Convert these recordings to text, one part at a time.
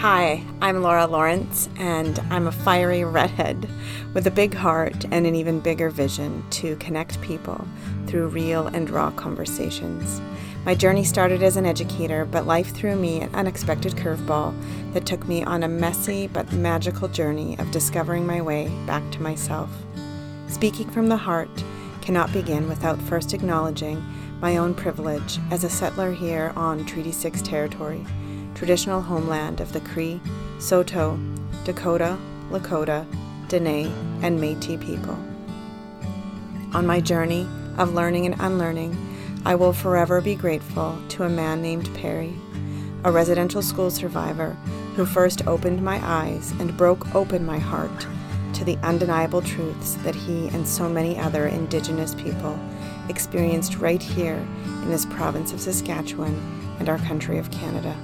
Hi, I'm Laura Lawrence, and I'm a fiery redhead with a big heart and an even bigger vision to connect people through real and raw conversations. My journey started as an educator, but life threw me an unexpected curveball that took me on a messy but magical journey of discovering my way back to myself. Speaking from the heart cannot begin without first acknowledging my own privilege as a settler here on Treaty 6 territory traditional homeland of the Cree, Saulteaux, Dakota, Lakota, Dene, and Metis people. On my journey of learning and unlearning, I will forever be grateful to a man named Perry, a residential school survivor who first opened my eyes and broke open my heart to the undeniable truths that he and so many other Indigenous people experienced right here in this province of Saskatchewan and our country of Canada.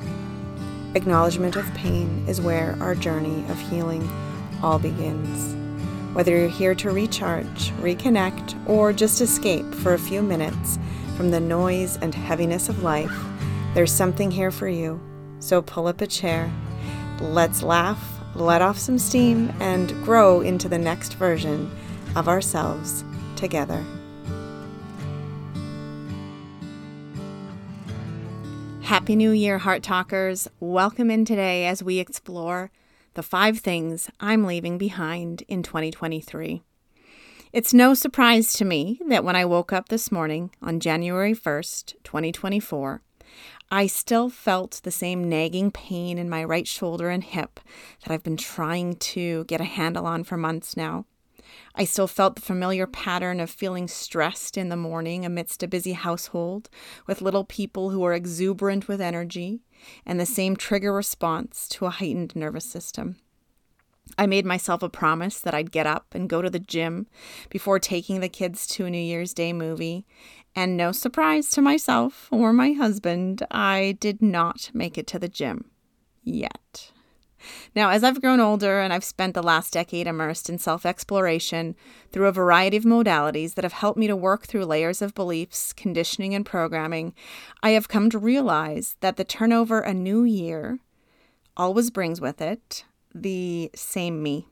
Acknowledgement of pain is where our journey of healing all begins. Whether you're here to recharge, reconnect, or just escape for a few minutes from the noise and heaviness of life, there's something here for you. So pull up a chair, let's laugh, let off some steam, and grow into the next version of ourselves together. Happy New Year, Heart Talkers. Welcome in today as we explore the five things I'm leaving behind in 2023. It's no surprise to me that when I woke up this morning on January 1st, 2024, I still felt the same nagging pain in my right shoulder and hip that I've been trying to get a handle on for months now. I still felt the familiar pattern of feeling stressed in the morning amidst a busy household with little people who are exuberant with energy and the same trigger response to a heightened nervous system. I made myself a promise that I'd get up and go to the gym before taking the kids to a New Year's Day movie. And no surprise to myself or my husband, I did not make it to the gym yet. Now, as I've grown older and I've spent the last decade immersed in self exploration through a variety of modalities that have helped me to work through layers of beliefs, conditioning, and programming, I have come to realize that the turnover a new year always brings with it the same me.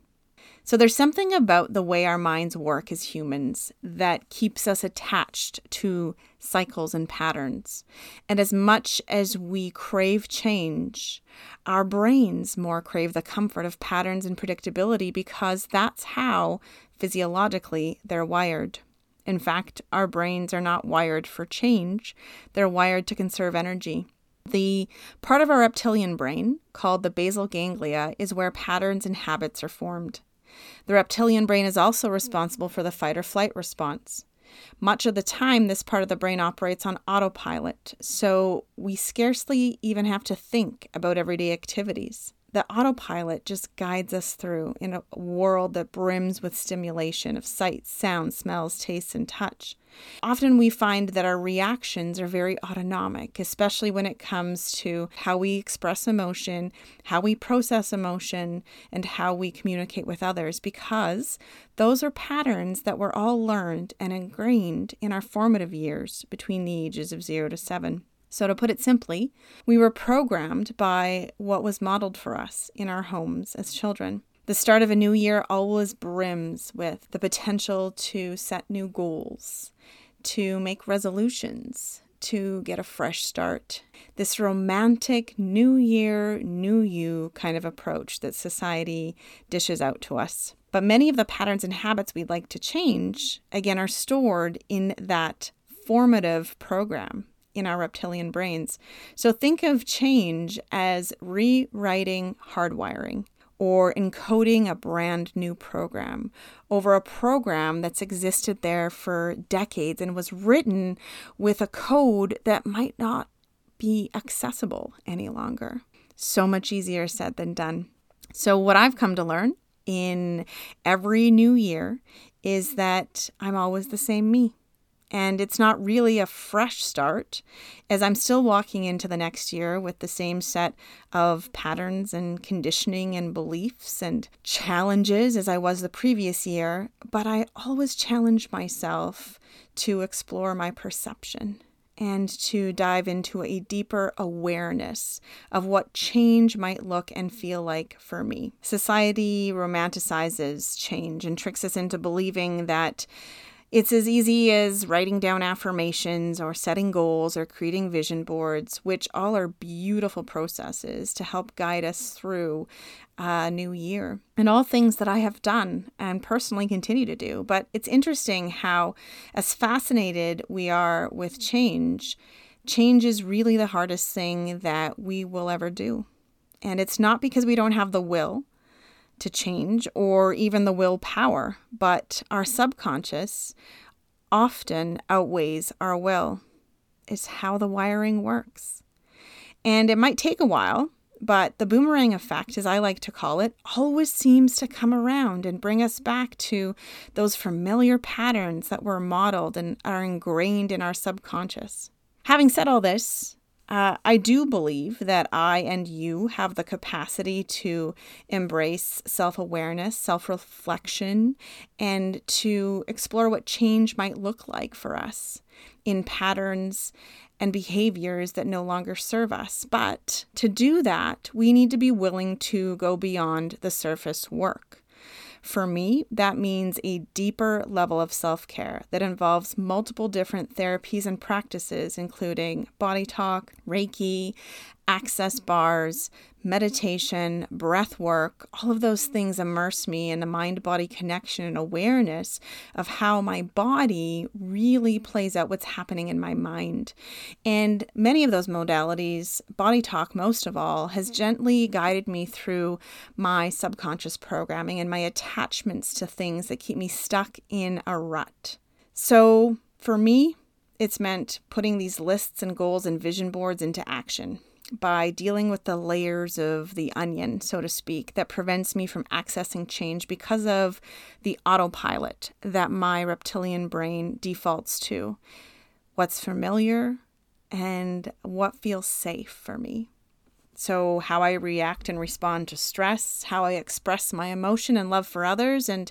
So there's something about the way our minds work as humans that keeps us attached to cycles and patterns. And as much as we crave change, our brains more crave the comfort of patterns and predictability because that's how physiologically they're wired. In fact, our brains are not wired for change, they're wired to conserve energy. The part of our reptilian brain, called the basal ganglia, is where patterns and habits are formed. The reptilian brain is also responsible for the fight or flight response. Much of the time, this part of the brain operates on autopilot, so we scarcely even have to think about everyday activities the autopilot just guides us through in a world that brims with stimulation of sights, sounds, smells, tastes, and touch. Often we find that our reactions are very autonomic, especially when it comes to how we express emotion, how we process emotion, and how we communicate with others, because those are patterns that were all learned and ingrained in our formative years between the ages of zero to seven. So, to put it simply, we were programmed by what was modeled for us in our homes as children. The start of a new year always brims with the potential to set new goals, to make resolutions, to get a fresh start. This romantic new year, new you kind of approach that society dishes out to us. But many of the patterns and habits we'd like to change, again, are stored in that formative program in our reptilian brains. So think of change as rewriting hardwiring or encoding a brand new program over a program that's existed there for decades and was written with a code that might not be accessible any longer. So much easier said than done. So, what I've come to learn in every new year is that I'm always the same me and it's not really a fresh start as I'm still walking into the next year with the same set of patterns and conditioning and beliefs and challenges as I was the previous year, but I always challenge myself to explore my perception and to dive into a deeper awareness of what change might look and feel like for me. Society romanticizes change and tricks us into believing that it's as easy as writing down affirmations or setting goals or creating vision boards, which all are beautiful processes to help guide us through a new year. And all things that I have done and personally continue to do. But it's interesting how, as fascinated we are with change, change is really the hardest thing that we will ever do. And it's not because we don't have the will to change or even the willpower, but our subconscious often outweighs our will. It's how the wiring works. And it might take a while, but the boomerang effect, as I like to call it, always seems to come around and bring us back to those familiar patterns that were modeled and are ingrained in our subconscious. Having said all this, uh, I do believe that I and you have the capacity to embrace self awareness, self reflection, and to explore what change might look like for us in patterns and behaviors that no longer serve us. But to do that, we need to be willing to go beyond the surface work. For me, that means a deeper level of self care that involves multiple different therapies and practices, including body talk, Reiki, access bars, meditation, breath work, all of those things immerse me in the mind body connection and awareness of how my body really plays out what's happening in my mind. And many of those modalities, body talk most of all, has mm-hmm. gently guided me through my subconscious programming and my attachments to things that keep me stuck in a rut. So for me, it's meant putting these lists and goals and vision boards into action by dealing with the layers of the onion, so to speak, that prevents me from accessing change because of the autopilot that my reptilian brain defaults to. What's familiar and what feels safe for me. So, how I react and respond to stress, how I express my emotion and love for others, and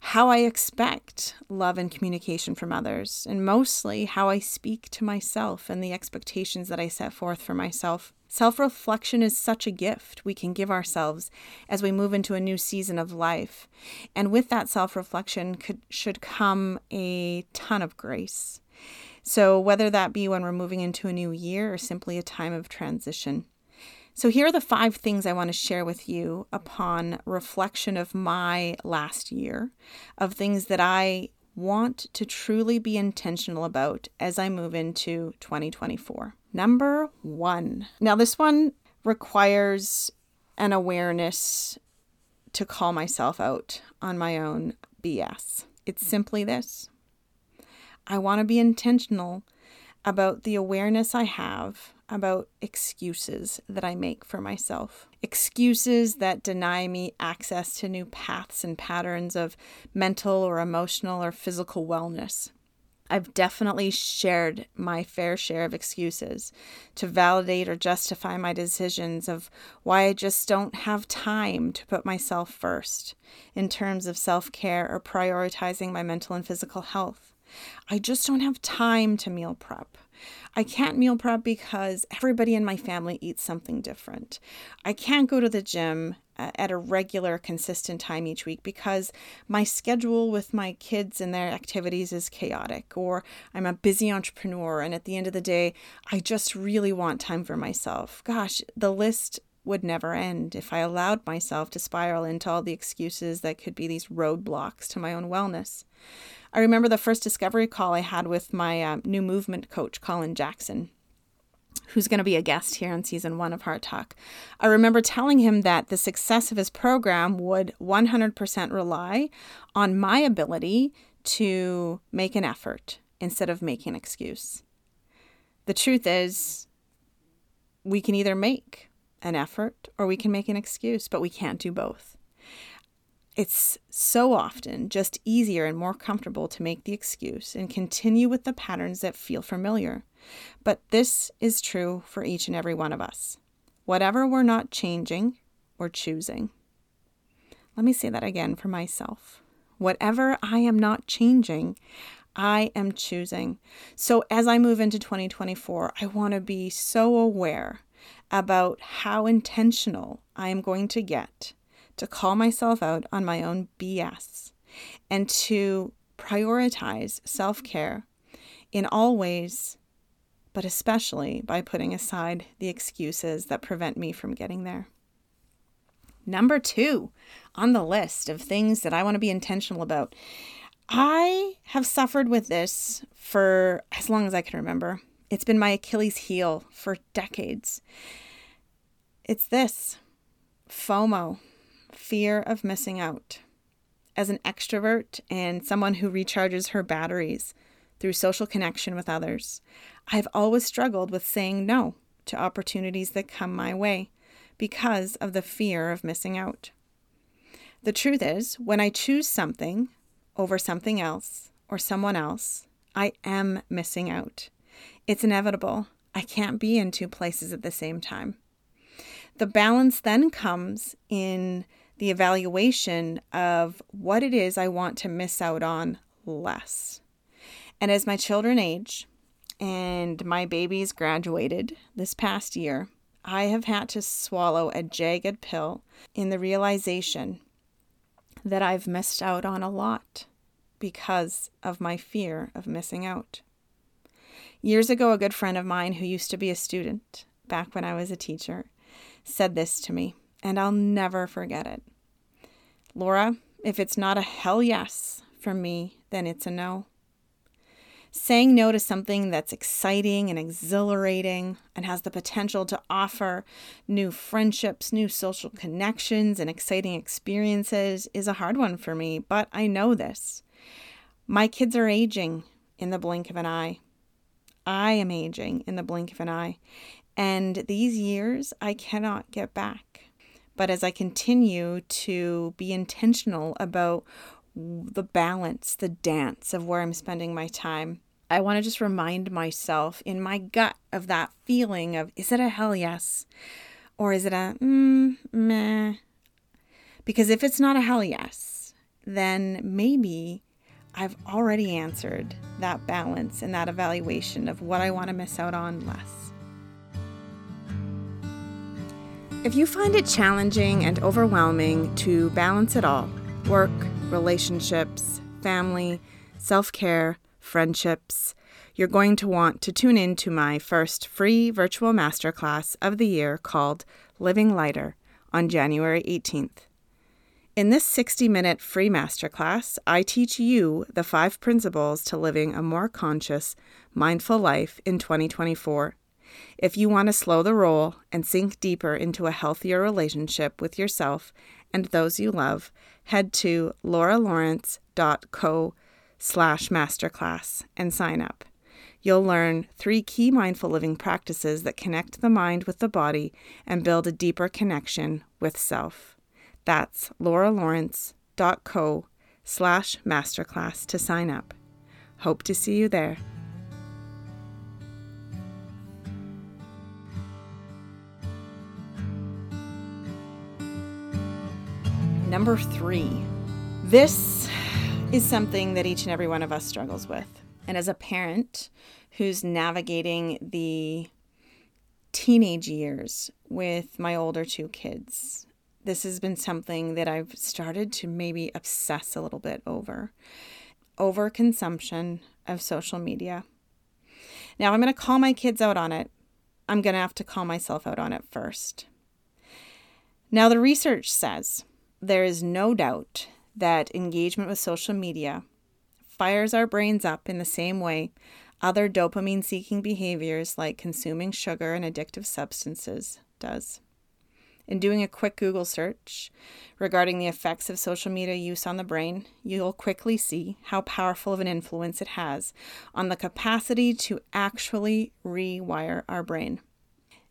how I expect love and communication from others, and mostly how I speak to myself and the expectations that I set forth for myself. Self reflection is such a gift we can give ourselves as we move into a new season of life. And with that self reflection could should come a ton of grace. So, whether that be when we're moving into a new year or simply a time of transition. So, here are the five things I want to share with you upon reflection of my last year, of things that I want to truly be intentional about as I move into 2024. Number one. Now, this one requires an awareness to call myself out on my own BS. It's simply this I want to be intentional about the awareness I have about excuses that I make for myself. Excuses that deny me access to new paths and patterns of mental or emotional or physical wellness. I've definitely shared my fair share of excuses to validate or justify my decisions of why I just don't have time to put myself first in terms of self care or prioritizing my mental and physical health. I just don't have time to meal prep. I can't meal prep because everybody in my family eats something different. I can't go to the gym uh, at a regular, consistent time each week because my schedule with my kids and their activities is chaotic, or I'm a busy entrepreneur, and at the end of the day, I just really want time for myself. Gosh, the list would never end if I allowed myself to spiral into all the excuses that could be these roadblocks to my own wellness. I remember the first discovery call I had with my uh, new movement coach, Colin Jackson, who's going to be a guest here in season one of Heart Talk. I remember telling him that the success of his program would 100% rely on my ability to make an effort instead of making an excuse. The truth is, we can either make an effort or we can make an excuse, but we can't do both. It's so often just easier and more comfortable to make the excuse and continue with the patterns that feel familiar. But this is true for each and every one of us. Whatever we're not changing, we're choosing. Let me say that again for myself. Whatever I am not changing, I am choosing. So as I move into 2024, I want to be so aware about how intentional I am going to get to call myself out on my own BS and to prioritize self care in all ways, but especially by putting aside the excuses that prevent me from getting there. Number two on the list of things that I want to be intentional about. I have suffered with this for as long as I can remember. It's been my Achilles heel for decades. It's this FOMO, fear of missing out. As an extrovert and someone who recharges her batteries through social connection with others, I've always struggled with saying no to opportunities that come my way because of the fear of missing out. The truth is, when I choose something over something else or someone else, I am missing out. It's inevitable. I can't be in two places at the same time. The balance then comes in the evaluation of what it is I want to miss out on less. And as my children age and my babies graduated this past year, I have had to swallow a jagged pill in the realization that I've missed out on a lot because of my fear of missing out. Years ago, a good friend of mine who used to be a student back when I was a teacher said this to me, and I'll never forget it. Laura, if it's not a hell yes from me, then it's a no. Saying no to something that's exciting and exhilarating and has the potential to offer new friendships, new social connections, and exciting experiences is a hard one for me, but I know this. My kids are aging in the blink of an eye. I am aging in the blink of an eye. And these years I cannot get back. But as I continue to be intentional about the balance, the dance of where I'm spending my time, I want to just remind myself in my gut of that feeling of is it a hell yes? Or is it a mm, meh? Because if it's not a hell yes, then maybe I've already answered that balance and that evaluation of what I want to miss out on less. If you find it challenging and overwhelming to balance it all work, relationships, family, self care, friendships you're going to want to tune in to my first free virtual masterclass of the year called Living Lighter on January 18th. In this 60 minute free masterclass, I teach you the five principles to living a more conscious, mindful life in 2024 if you want to slow the roll and sink deeper into a healthier relationship with yourself and those you love, head to lauralawrence.co slash masterclass and sign up. You'll learn three key mindful living practices that connect the mind with the body and build a deeper connection with self. That's lauralawrence.co slash masterclass to sign up. Hope to see you there. Number three, this is something that each and every one of us struggles with. And as a parent who's navigating the teenage years with my older two kids, this has been something that I've started to maybe obsess a little bit over. Overconsumption of social media. Now, I'm going to call my kids out on it. I'm going to have to call myself out on it first. Now, the research says there is no doubt that engagement with social media fires our brains up in the same way other dopamine seeking behaviors like consuming sugar and addictive substances does. In doing a quick Google search regarding the effects of social media use on the brain, you'll quickly see how powerful of an influence it has on the capacity to actually rewire our brain.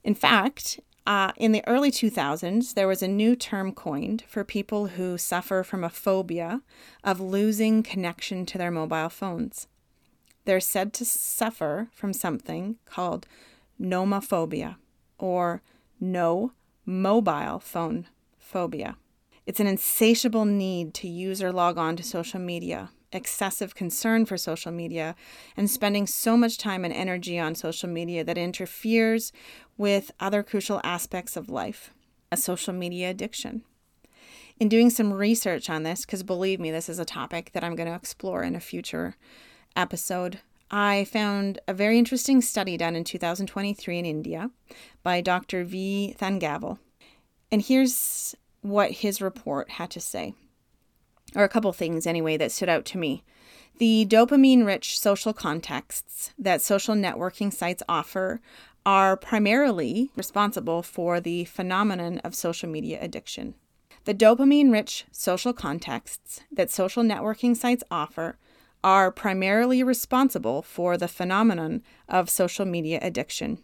In fact, uh, in the early 2000s, there was a new term coined for people who suffer from a phobia of losing connection to their mobile phones. They're said to suffer from something called nomophobia or no mobile phone phobia. It's an insatiable need to use or log on to social media excessive concern for social media and spending so much time and energy on social media that interferes with other crucial aspects of life, a social media addiction. In doing some research on this, because believe me, this is a topic that I'm going to explore in a future episode, I found a very interesting study done in 2023 in India by Dr. V. Thangavel. And here's what his report had to say, or a couple things anyway that stood out to me. The dopamine rich social contexts that social networking sites offer are primarily responsible for the phenomenon of social media addiction. The dopamine rich social contexts that social networking sites offer are primarily responsible for the phenomenon of social media addiction.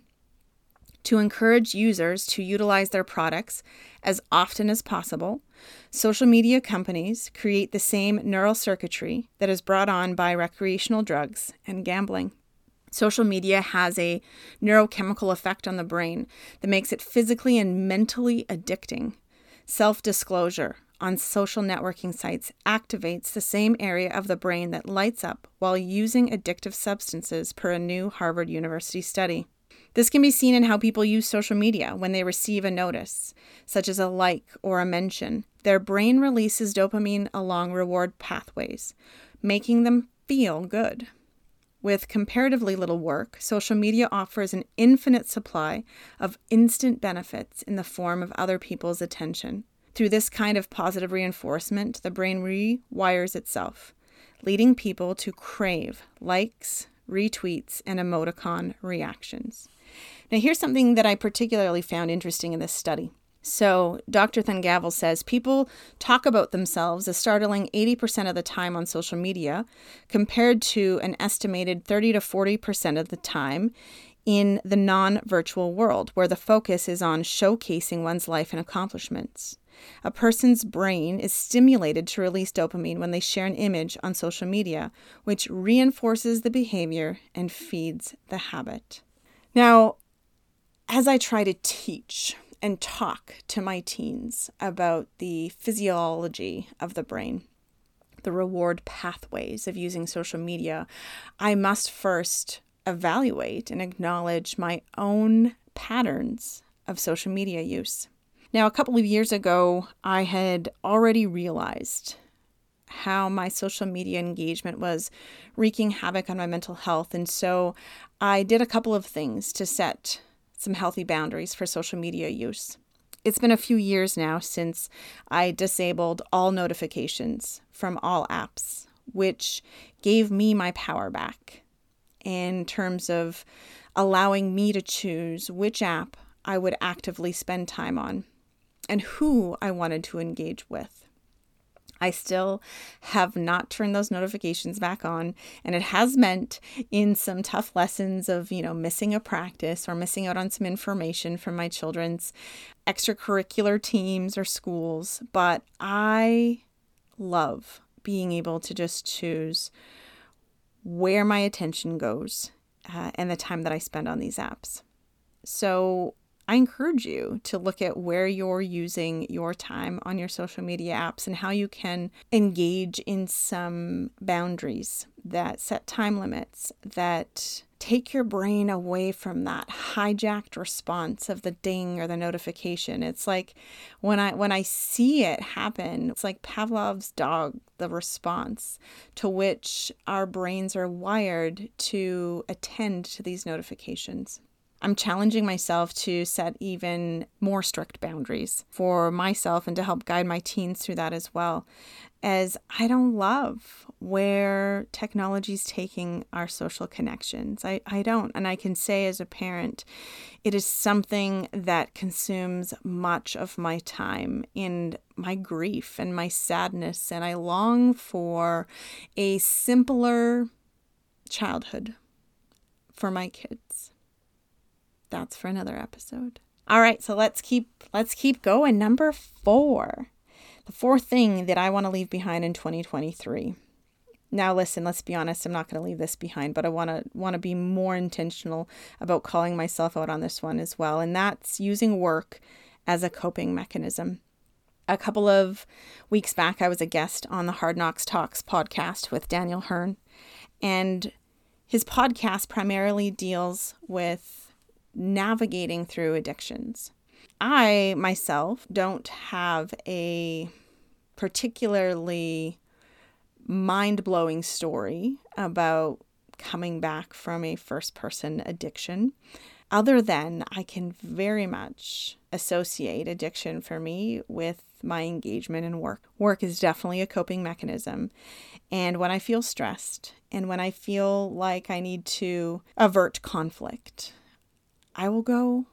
To encourage users to utilize their products as often as possible, social media companies create the same neural circuitry that is brought on by recreational drugs and gambling. Social media has a neurochemical effect on the brain that makes it physically and mentally addicting. Self disclosure on social networking sites activates the same area of the brain that lights up while using addictive substances, per a new Harvard University study. This can be seen in how people use social media when they receive a notice, such as a like or a mention. Their brain releases dopamine along reward pathways, making them feel good. With comparatively little work, social media offers an infinite supply of instant benefits in the form of other people's attention. Through this kind of positive reinforcement, the brain rewires itself, leading people to crave likes, retweets, and emoticon reactions. Now, here's something that I particularly found interesting in this study. So, Dr. Thangavel says people talk about themselves a startling 80% of the time on social media, compared to an estimated 30 to 40% of the time in the non virtual world, where the focus is on showcasing one's life and accomplishments. A person's brain is stimulated to release dopamine when they share an image on social media, which reinforces the behavior and feeds the habit. Now, as I try to teach and talk to my teens about the physiology of the brain, the reward pathways of using social media, I must first evaluate and acknowledge my own patterns of social media use. Now, a couple of years ago, I had already realized how my social media engagement was wreaking havoc on my mental health. And so I did a couple of things to set some healthy boundaries for social media use. It's been a few years now since I disabled all notifications from all apps, which gave me my power back in terms of allowing me to choose which app I would actively spend time on and who I wanted to engage with. I still have not turned those notifications back on. And it has meant in some tough lessons of, you know, missing a practice or missing out on some information from my children's extracurricular teams or schools. But I love being able to just choose where my attention goes uh, and the time that I spend on these apps. So I encourage you to look at where you're using your time on your social media apps and how you can engage in some boundaries that set time limits that take your brain away from that hijacked response of the ding or the notification. It's like when i when i see it happen it's like pavlov's dog the response to which our brains are wired to attend to these notifications I'm challenging myself to set even more strict boundaries for myself and to help guide my teens through that as well. As I don't love where technology is taking our social connections. I, I don't. And I can say as a parent, it is something that consumes much of my time and my grief and my sadness. And I long for a simpler childhood for my kids that's for another episode. All right, so let's keep let's keep going. Number 4. The fourth thing that I want to leave behind in 2023. Now listen, let's be honest, I'm not going to leave this behind, but I want to want to be more intentional about calling myself out on this one as well, and that's using work as a coping mechanism. A couple of weeks back, I was a guest on the Hard Knocks Talks podcast with Daniel Hearn, and his podcast primarily deals with navigating through addictions. I myself don't have a particularly mind blowing story about coming back from a first person addiction other than I can very much associate addiction for me with my engagement in work. Work is definitely a coping mechanism. And when I feel stressed and when I feel like I need to avert conflict, I will go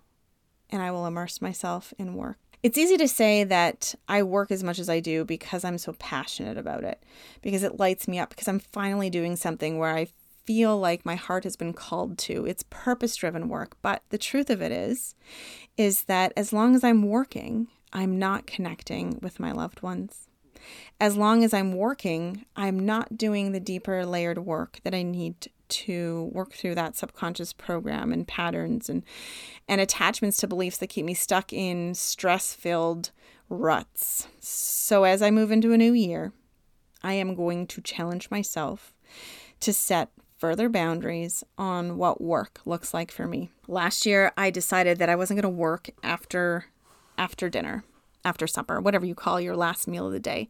and I will immerse myself in work. It's easy to say that I work as much as I do because I'm so passionate about it, because it lights me up, because I'm finally doing something where I feel like my heart has been called to. It's purpose driven work. But the truth of it is, is that as long as I'm working, I'm not connecting with my loved ones. As long as I'm working, I'm not doing the deeper layered work that I need to work through that subconscious program and patterns and and attachments to beliefs that keep me stuck in stress-filled ruts. So as I move into a new year, I am going to challenge myself to set further boundaries on what work looks like for me. Last year I decided that I wasn't going to work after after dinner, after supper, whatever you call your last meal of the day.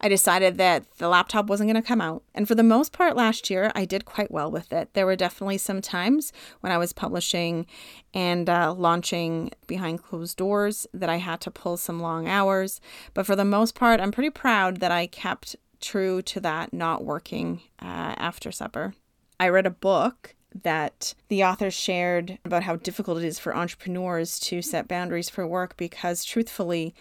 I decided that the laptop wasn't going to come out. And for the most part last year, I did quite well with it. There were definitely some times when I was publishing and uh, launching behind closed doors that I had to pull some long hours. But for the most part, I'm pretty proud that I kept true to that not working uh, after supper. I read a book that the author shared about how difficult it is for entrepreneurs to set boundaries for work because truthfully,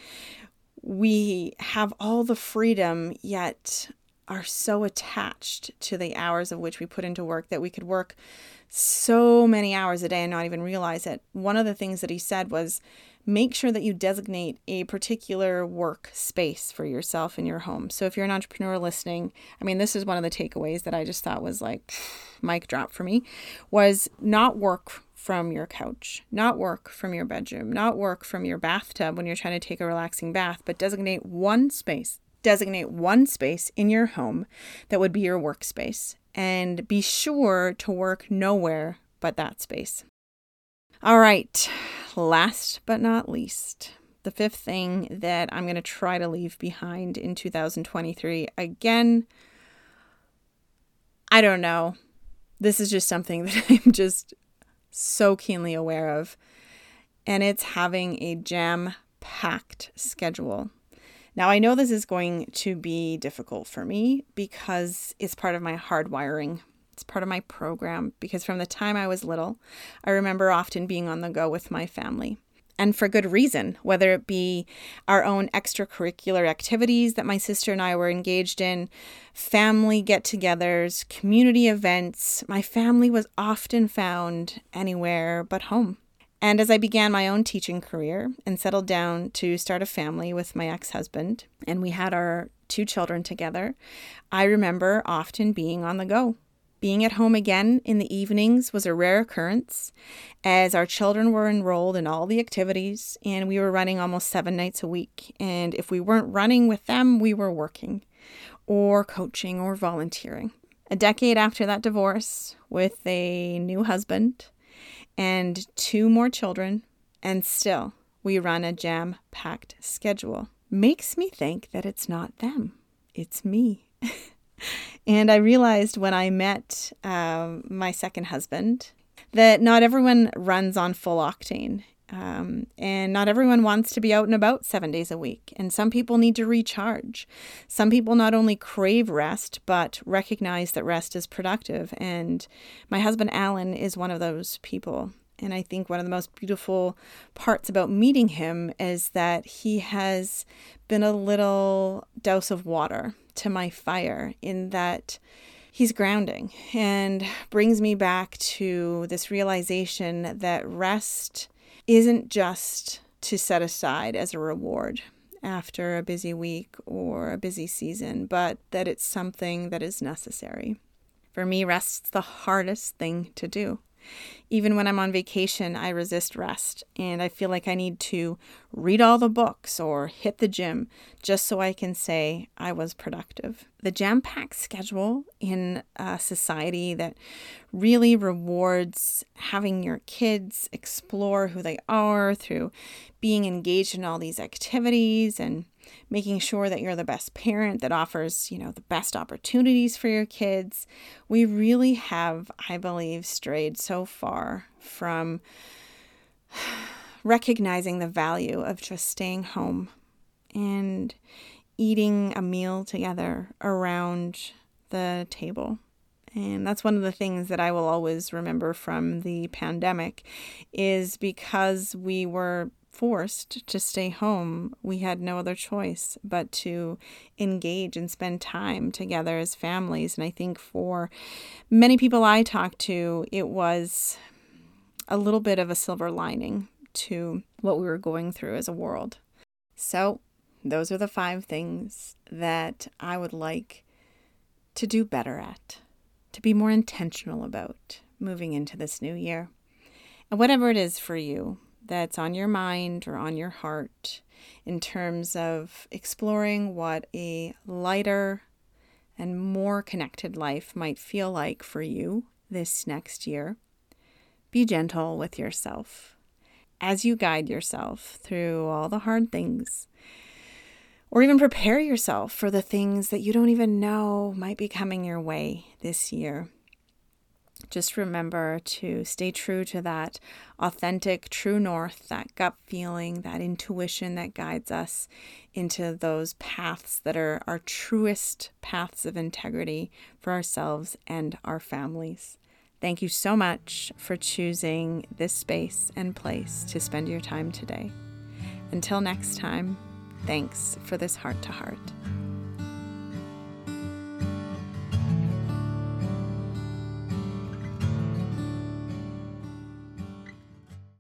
we have all the freedom, yet are so attached to the hours of which we put into work that we could work so many hours a day and not even realize it. One of the things that he said was make sure that you designate a particular work space for yourself in your home. So if you're an entrepreneur listening, I mean, this is one of the takeaways that I just thought was like mic drop for me was not work from your couch, not work from your bedroom, not work from your bathtub when you're trying to take a relaxing bath, but designate one space. Designate one space in your home that would be your workspace and be sure to work nowhere but that space. All right, last but not least, the fifth thing that I'm going to try to leave behind in 2023. Again, I don't know. This is just something that I'm just so keenly aware of, and it's having a jam packed schedule. Now, I know this is going to be difficult for me because it's part of my hardwiring it's part of my program because from the time I was little, I remember often being on the go with my family. And for good reason, whether it be our own extracurricular activities that my sister and I were engaged in, family get togethers, community events, my family was often found anywhere but home. And as I began my own teaching career and settled down to start a family with my ex husband, and we had our two children together, I remember often being on the go being at home again in the evenings was a rare occurrence, as our children were enrolled in all the activities and we were running almost seven nights a week. And if we weren't running with them, we were working or coaching or volunteering. A decade after that divorce, with a new husband and two more children, and still we run a jam packed schedule. Makes me think that it's not them, it's me. And I realized when I met um, my second husband that not everyone runs on full octane. Um, and not everyone wants to be out and about seven days a week. And some people need to recharge. Some people not only crave rest, but recognize that rest is productive. And my husband, Alan, is one of those people. And I think one of the most beautiful parts about meeting him is that he has been a little dose of water to my fire in that he's grounding and brings me back to this realization that rest isn't just to set aside as a reward after a busy week or a busy season, but that it's something that is necessary. For me, rest's the hardest thing to do. Even when I'm on vacation, I resist rest and I feel like I need to read all the books or hit the gym just so I can say I was productive. The jam packed schedule in a society that really rewards having your kids explore who they are through being engaged in all these activities and making sure that you're the best parent that offers, you know, the best opportunities for your kids. We really have, I believe, strayed so far from recognizing the value of just staying home and eating a meal together around the table. And that's one of the things that I will always remember from the pandemic is because we were forced to stay home, we had no other choice but to engage and spend time together as families. And I think for many people I talked to, it was a little bit of a silver lining to what we were going through as a world. So, those are the five things that I would like to do better at, to be more intentional about moving into this new year. And whatever it is for you, that's on your mind or on your heart in terms of exploring what a lighter and more connected life might feel like for you this next year. Be gentle with yourself as you guide yourself through all the hard things, or even prepare yourself for the things that you don't even know might be coming your way this year just remember to stay true to that authentic, true north, that gut feeling, that intuition that guides us into those paths that are our truest paths of integrity for ourselves and our families. Thank you so much for choosing this space and place to spend your time today. Until next time, thanks for this heart to heart.